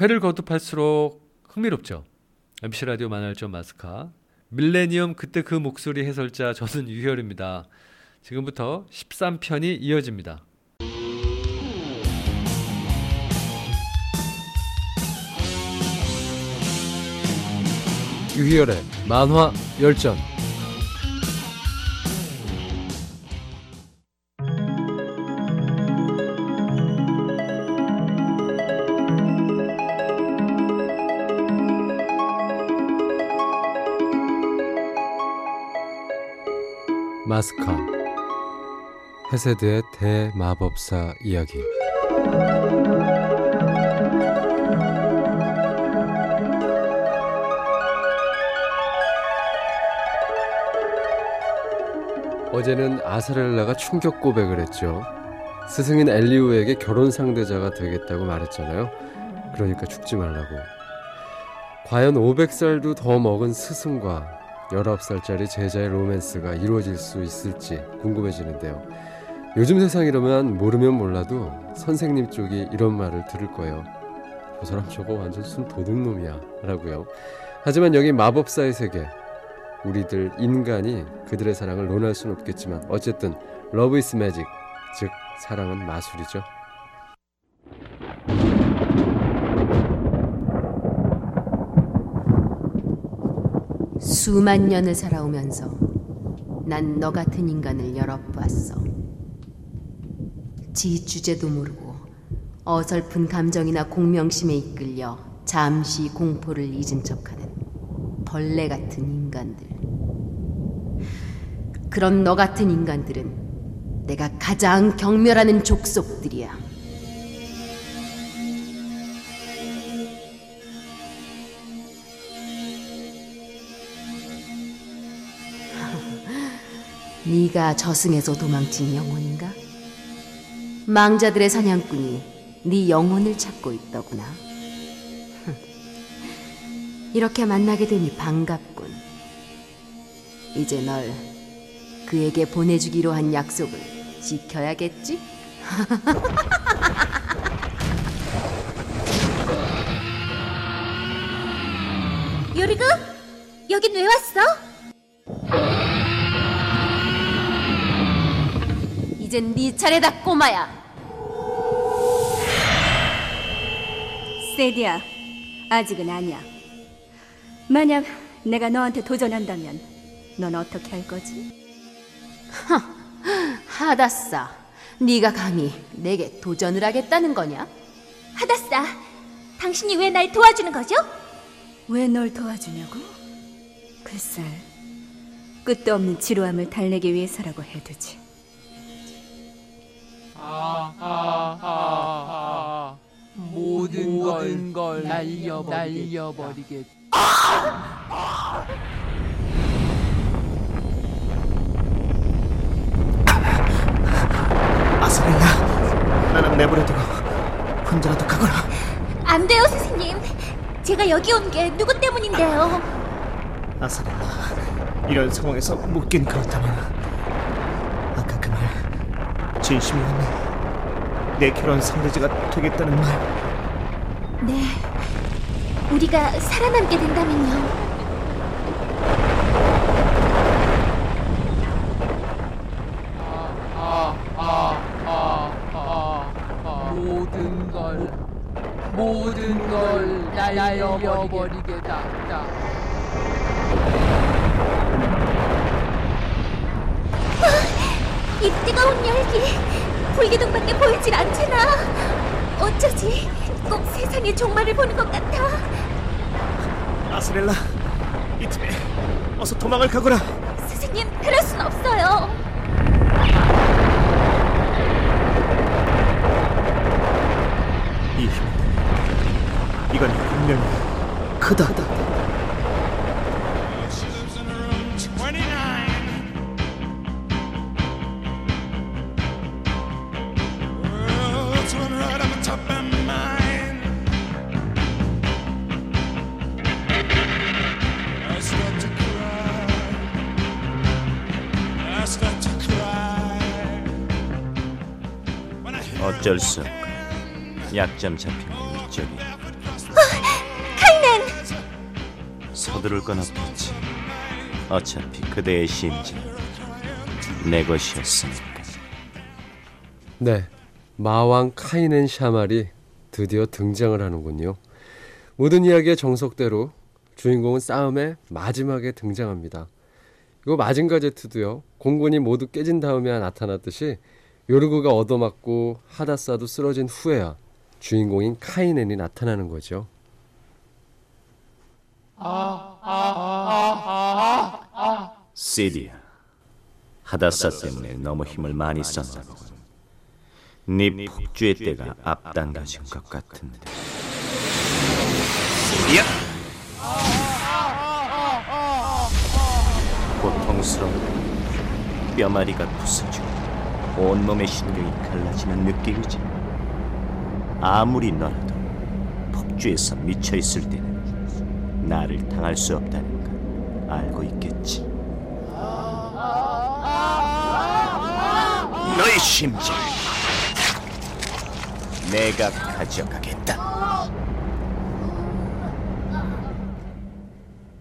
회를 거듭할수록 흥미롭죠. MC 라디오 만화점 마스카 밀레니엄 그때 그 목소리 해설자 저는 유혈입니다. 지금부터 13편이 이어집니다. 유희열의 만화 열전 마스카 헤세드의 대마법사 이야기 어제는 아사렐라가 충격 고백을 했죠. 스승인 엘리우에게 결혼 상대자가 되겠다고 말했잖아요. 그러니까 죽지 말라고. 과연 500살도 더 먹은 스승과 19살짜리 제자의 로맨스가 이루어질 수 있을지 궁금해지는데요. 요즘 세상이라면 모르면 몰라도 선생님 쪽이 이런 말을 들을 거예요. 저 사람 저거 완전 순 도둑놈이야 라고요. 하지만 여기 마법사의 세계 우리들 인간이 그들의 사랑을 논할 수는 없겠지만 어쨌든 love is magic 즉 사랑은 마술이죠. 수만 년을 살아오면서 난 너 같은 인간을 여러 봤어. 지 주제도 모르고 어설픈 감정이나 공명심에 이끌려 잠시 공포를 잊은 척하는 벌레 같은 인간들. 그런 너 같은 인간들은 내가 가장 경멸하는 족속들이야. 네가 저승에서 도망친 영혼인가? 망자들의 사냥꾼이 네 영혼을 찾고 있더구나. 이렇게 만나게 되니 반갑군. 이제 널 그에게 보내주기로 한 약속을 지켜야겠지? 요리그? 여긴 왜 왔어? 이젠 네 차례다 꼬마야. 세디야, 아직은 아니야. 만약 내가 너한테 도전한다면 넌 어떻게 할 거지? 하다싸, 네가 감히 내게 도전을 하겠다는 거냐? 하다싸, 당신이 왜 날 도와주는 거죠? 왜 널 도와주냐고? 글쎄, 끝도 없는 지루함을 달래기 위해서라고 해두지. 아, 아, 아, 모든, 모든 걸, 걸 날려버리겠다. 날려버리겠다. 아사렐라, 나는 내버려두고 혼자라도 가거라. 안 돼요, 스승님. 제가 여기 온 게 누구 때문인데요? 아사렐라, 이런 상황에서 묻긴 그말 진심이었네. 내 결혼 상대자가 되겠다는 말. 네. 우리가 살아남게 된다면요. 모든 걸 모든 걸 날려버리겠다. 이 뜨거운 열기 불기둥밖에 보이질 않잖아. 어쩌지? 꼭 세상의 종말을 보는 것 같아. 아사렐라, 이 틈에 어서 도망을 가거라. 스승님, 그럴 순 없어요. 이 힘, 이건 분명히 크다. 어쩔 수 없고 약점 잡힌 건 이쪽이 서두를 건 없겠지. 어차피 그대의 심장 내 것이었으니까. 네, 마왕 카이넨 샤말이 드디어 등장을 하는군요. 모든 이야기의 정석대로 주인공은 싸움의 마지막에 등장합니다. 이거 마징가 제트도요. 공군이 모두 깨진 다음에 나타났듯이 요르그가 얻어맞고 하다사도 쓰러진 후에야 주인공인 카이넨이 나타나는 거죠. 시디야, 하다사 때문에 너무 힘을 많이 썼나 보군. 네 폭주의 때가 앞당겨진 것 같은데. 시디야! 고통스러운 뼈마리가 부서지고 온몸의 신경이 갈라지는 느낌이지. 아무리 너라도 폭주에서 미쳐 있을 때는 나를 당할 수 없다는 걸 알고 있겠지. 너의 심장 내가 가져가겠다.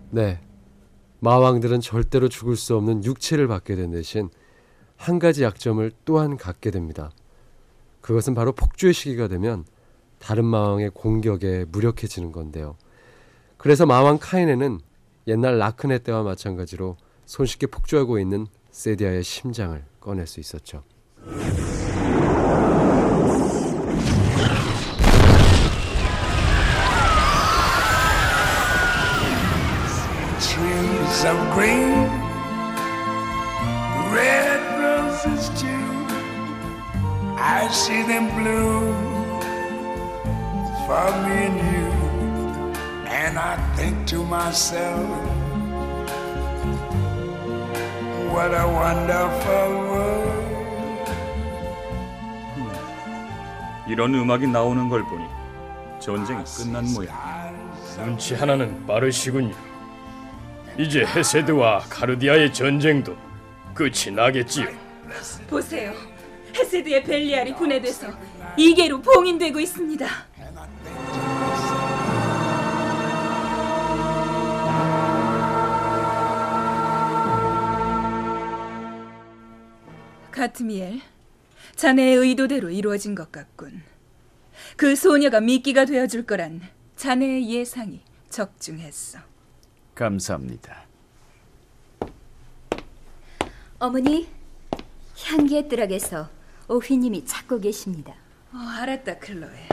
네. 마왕들은 절대로 죽을 수 없는 육체를 받게 된 대신 한 가지 약점을 또한 갖게 됩니다. 그것은 바로 폭주의 시기가 되면 다른 마왕의 공격에 무력해지는 건데요. 그래서 마왕 카이네는 옛날 라크네 때와 마찬가지로 손쉽게 폭주하고 있는 세디아의 심장을 꺼낼 수 있었죠. I see them bloom for me and you, and I think to myself, what a wonderful world. 이런 음악이 나오는 걸 보니 전쟁이 끝난 모양. 눈치 하나는 빠르시군요. 이제 헤세드와 카르디아의 전쟁도 끝이 나겠지요. 보세요. 헤세드의 벨리알이 분해돼서 이계로 봉인되고 있습니다. 가트미엘, 자네의 의도대로 이루어진 것 같군. 그 소녀가 미끼가 되어줄 거란 자네의 예상이 적중했어. 감사합니다. 어머니, 향기의 뜨락에서 오휘님이 찾고 계십니다. 어, 알았다, 클로에.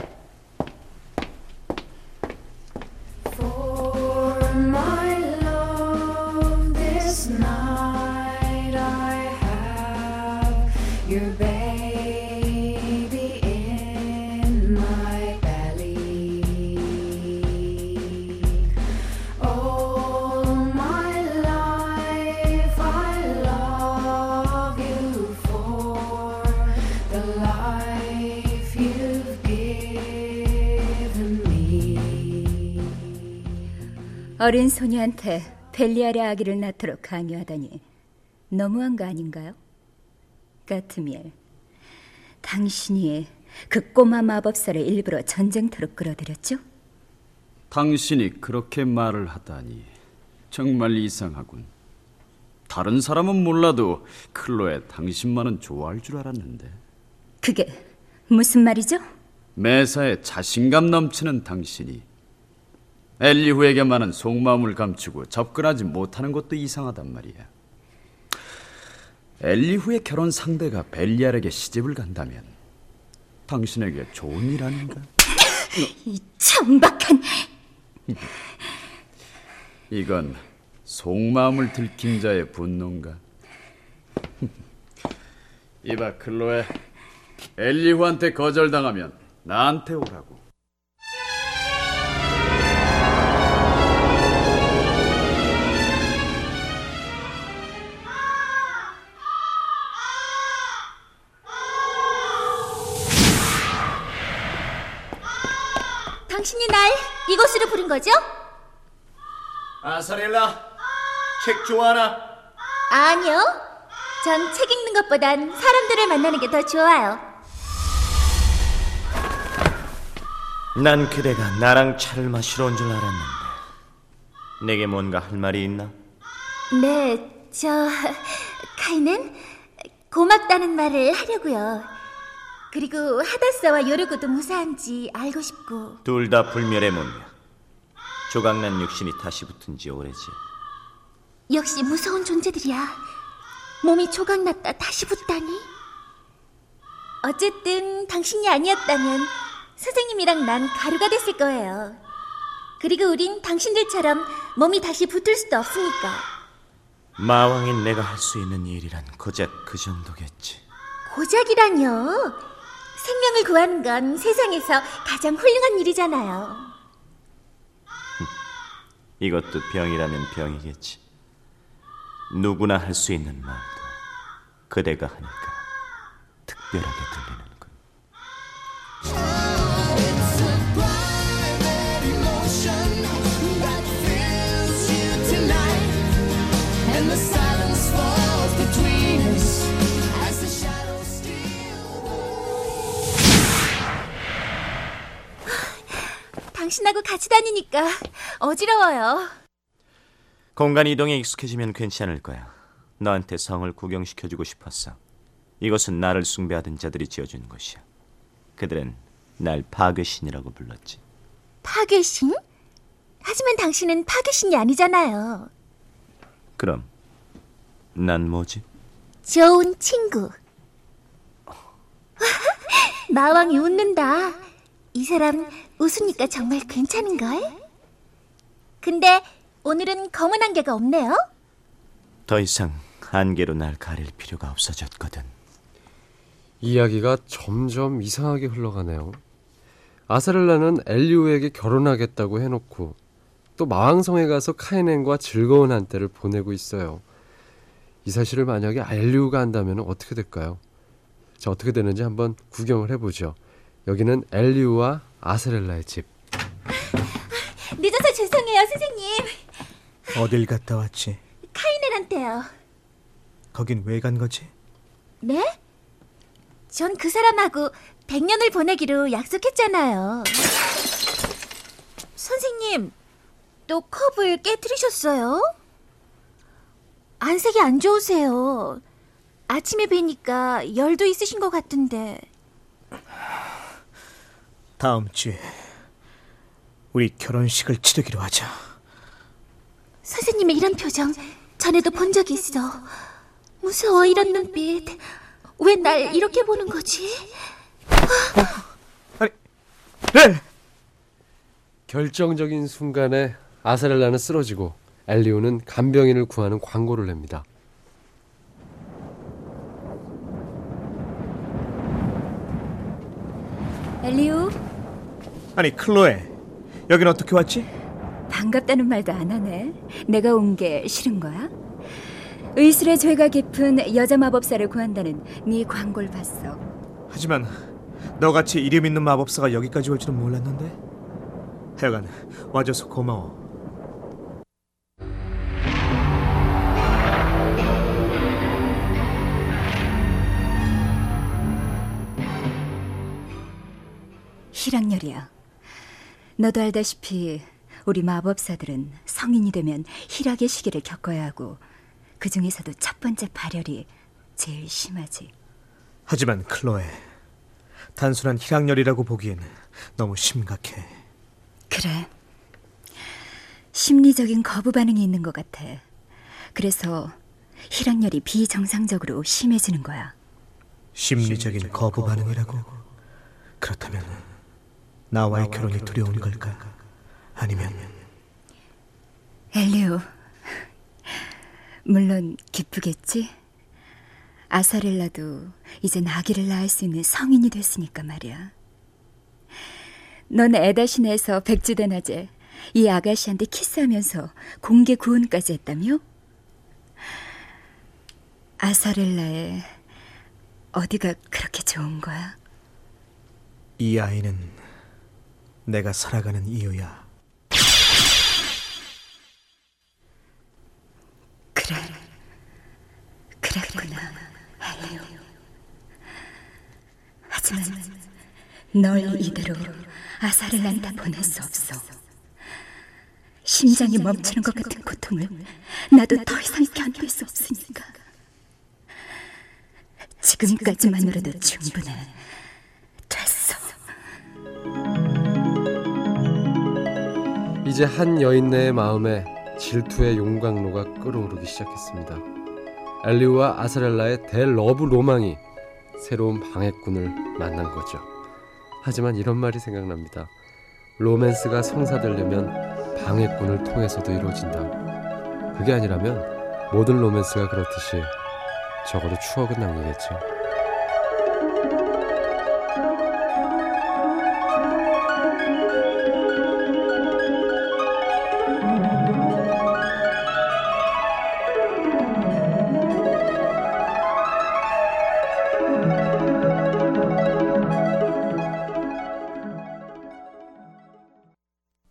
어린 소녀한테 벨리알의 아기를 낳도록 강요하다니 너무한 거 아닌가요? 가트미엘, 당신이 그 꼬마 마법사를 일부러 전쟁터로 끌어들였죠? 당신이 그렇게 말을 하다니 정말 이상하군. 다른 사람은 몰라도 클로에 당신만은 좋아할 줄 알았는데 그게 무슨 말이죠? 매사에 자신감 넘치는 당신이 엘리후에게만은 속마음을 감추고 접근하지 못하는 것도 이상하단 말이야. 엘리후의 결혼 상대가 벨리알에게 시집을 간다면 당신에게 좋은 일 아닌가? 이 천박한 이건 속마음을 들킨 자의 분노인가? 이봐 클로에 엘리후한테 거절당하면 나한테 오라고. 신이 날 이곳으로 부른 거죠? 아사렐라, 책 좋아하나? 아니요. 전 책 읽는 것보단 사람들을 만나는 게 더 좋아요. 난 그대가 나랑 차를 마시러 온 줄 알았는데 내게 뭔가 할 말이 있나? 네, 저 카이는 고맙다는 말을 하려고요. 그리고 하다스와 요르고도 무사한지 알고 싶고 둘 다 불멸의 몸이야. 조각난 육신이 다시 붙은 지 오래지. 역시 무서운 존재들이야. 몸이 조각났다 다시 붙다니. 어쨌든 당신이 아니었다면 선생님이랑 난 가루가 됐을 거예요. 그리고 우린 당신들처럼 몸이 다시 붙을 수도 없으니까. 마왕인 내가 할 수 있는 일이란 고작 그 정도겠지. 고작이라뇨. 생명을 구하는 건 세상에서 가장 훌륭한 일이잖아요. 이것도 병이라면 병이겠지. 누구나 할 수 있는 말도 그대가 하니까 특별하게 들리는군. 당신하고 같이 다니니까 어지러워요. 공간 이동에 익숙해지면 괜찮을 거야. 너한테 성을 구경시켜주고 싶었어. 이것은 나를 숭배하던 자들이 지어준 곳이야. 그들은 날 파괴신이라고 불렀지. 파괴신? 하지만 당신은 파괴신이 아니잖아요. 그럼 난 뭐지? 좋은 친구. 마왕이 웃는다. 이 사람 웃으니까 정말 괜찮은걸? 근데 오늘은 검은 안개가 없네요. 더 이상 안개로 날 가릴 필요가 없어졌거든. 이야기가 점점 이상하게 흘러가네요. 아사렐라는 엘리오에게 결혼하겠다고 해놓고 또 마왕성에 가서 카이넨과 즐거운 한때를 보내고 있어요. 이 사실을 만약에 엘리오가 한다면 어떻게 될까요? 자, 어떻게 되는지 한번 구경을 해보죠. 여기는 엘리오와 아사렐라의 집. 늦어서 죄송해요, 선생님. 어딜 갔다 왔지? 카이넬한테요. 거긴 왜 간 거지? 네? 전 그 사람하고 100년을 보내기로 약속했잖아요. 선생님, 또 컵을 깨뜨리셨어요? 안색이 안 좋으세요. 아침에 뵈니까 열도 있으신 것 같은데. 다음 주에 우리 결혼식을 치르기로 하자. 선생님의 이런 표정 전에도 본 적이 있어. 무서워 이런 눈빛. 왜 날 이렇게 보는 거지? 네. 결정적인 순간에 아사렐라는 쓰러지고 엘리오는 간병인을 구하는 광고를 냅니다. 엘리우, 아니 클로에 여긴 어떻게 왔지? 반갑다는 말도 안 하네. 내가 온 게 싫은 거야? 의술의 죄가 깊은 여자 마법사를 구한다는 네 광고를 봤어. 하지만 너같이 이름 있는 마법사가 여기까지 올 줄은 몰랐는데. 하여간 와줘서 고마워. 희락열이야. 너도 알다시피 우리 마법사들은 성인이 되면 희락의 시기를 겪어야 하고 그 중에서도 첫 번째 발열이 제일 심하지. 하지만 클로에 단순한 희락열이라고 보기엔 너무 심각해. 그래. 심리적인 거부 반응이 있는 것 같아. 그래서 희락열이 비정상적으로 심해지는 거야. 심리적인 거부 반응이라고? 그렇다면 나와의 결혼이 두려운 걸까? 아니면 엘리오, 물론 기쁘겠지? 아사렐라도 이젠 아기를 낳을 수 있는 성인이 됐으니까 말이야. 넌 에다신에서 백주대 낮에 이 아가씨한테 키스하면서 공개 구원까지 했다며? 아사렐라의 어디가 그렇게 좋은 거야? 이 아이는 내가 살아가는 이유야. 그래, 그랬구나, 엘리오. 하지만 널 이대로 아사렐란테 보낼 수 없어. 심장이 멈추는 것 같은 고통을 나도 더 이상 견딜 수 없으니까. 지금까지만으로도 충분해. 이제 한 여인네의 마음에 질투의 용광로가 끓어오르기 시작했습니다. 엘리우와 아스렐라의 대러브 로망이 새로운 방해꾼을 만난 거죠. 하지만 이런 말이 생각납니다. 로맨스가 성사되려면 방해꾼을 통해서도 이루어진다. 그게 아니라면 모든 로맨스가 그렇듯이 적어도 추억은 남기겠죠.